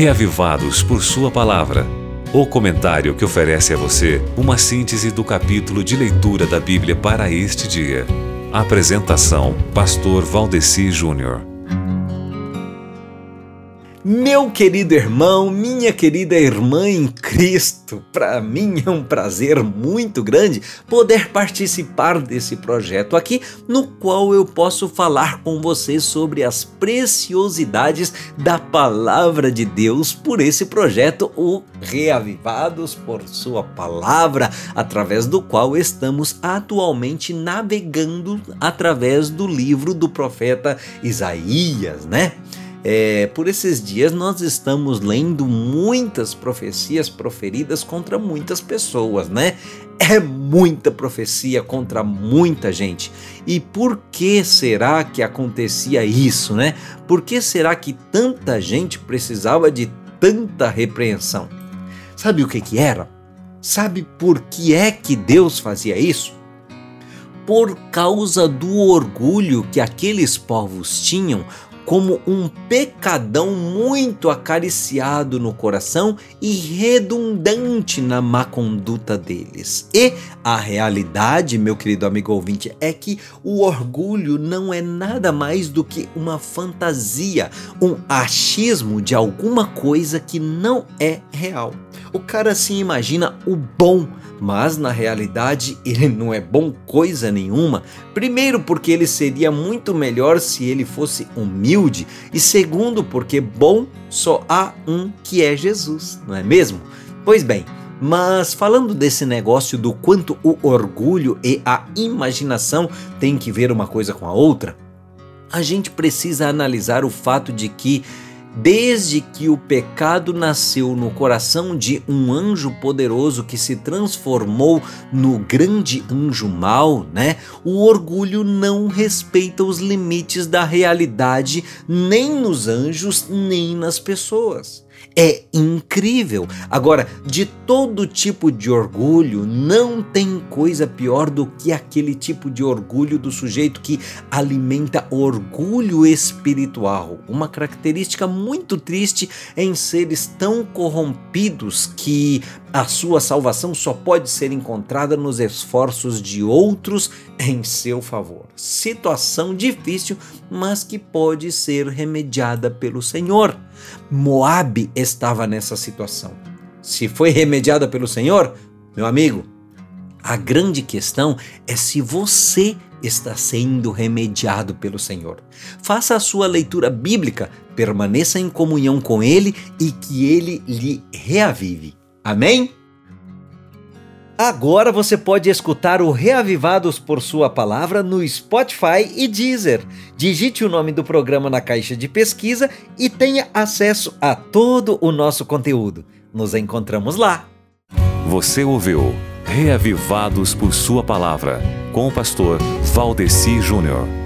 Reavivados por Sua Palavra. O comentário que oferece a você uma síntese do capítulo de leitura da Bíblia para este dia. Apresentação: Pastor Valdeci Júnior. Meu querido irmão, minha querida irmã em Cristo, para mim é um prazer muito grande poder participar desse projeto aqui, no qual eu posso falar com você sobre as preciosidades da palavra de Deus por esse projeto, o Reavivados por Sua Palavra, através do qual estamos atualmente navegando através do livro do profeta Isaías, né? É, por esses dias nós estamos lendo muitas profecias proferidas contra muitas pessoas, né? É muita profecia contra muita gente. E por que será que acontecia isso, né? Por que será que tanta gente precisava de tanta repreensão? Sabe o que que era? Sabe por que é que Deus fazia isso? Por causa do orgulho que aqueles povos tinham como um pecadão muito acariciado no coração e redundante na má conduta deles. E a realidade, meu querido amigo ouvinte, é que o orgulho não é nada mais do que uma fantasia, um achismo de alguma coisa que não é real. O cara se imagina o bom mas na realidade ele não é bom coisa nenhuma. Primeiro, porque ele seria muito melhor se ele fosse humilde, e segundo, porque bom só há um que é Jesus, não é mesmo? Pois bem, mas falando desse negócio do quanto o orgulho e a imaginação têm que ver uma coisa com a outra, a gente precisa analisar o fato de que Desde que o pecado nasceu no coração de um anjo poderoso que se transformou no grande anjo mau, né? O orgulho não respeita os limites da realidade nem nos anjos nem nas pessoas é incrível. Agora, de todo tipo de orgulho, não tem coisa pior do que aquele tipo de orgulho do sujeito que alimenta orgulho espiritual. Uma característica muito triste em seres tão corrompidos que a sua salvação só pode ser encontrada nos esforços de outros em seu favor. Situação difícil, mas que pode ser remediada pelo Senhor. Moabe estava nessa situação. Se foi remediada pelo Senhor, meu amigo, a grande questão é se você está sendo remediado pelo Senhor. Faça a sua leitura bíblica, permaneça em comunhão com Ele e que Ele lhe reavive. Amém? Agora você pode escutar o Reavivados por Sua Palavra no Spotify e Deezer. Digite o nome do programa na caixa de pesquisa e tenha acesso a todo o nosso conteúdo. Nos encontramos lá. Você ouviu Reavivados por Sua Palavra com o pastor Valdeci Júnior.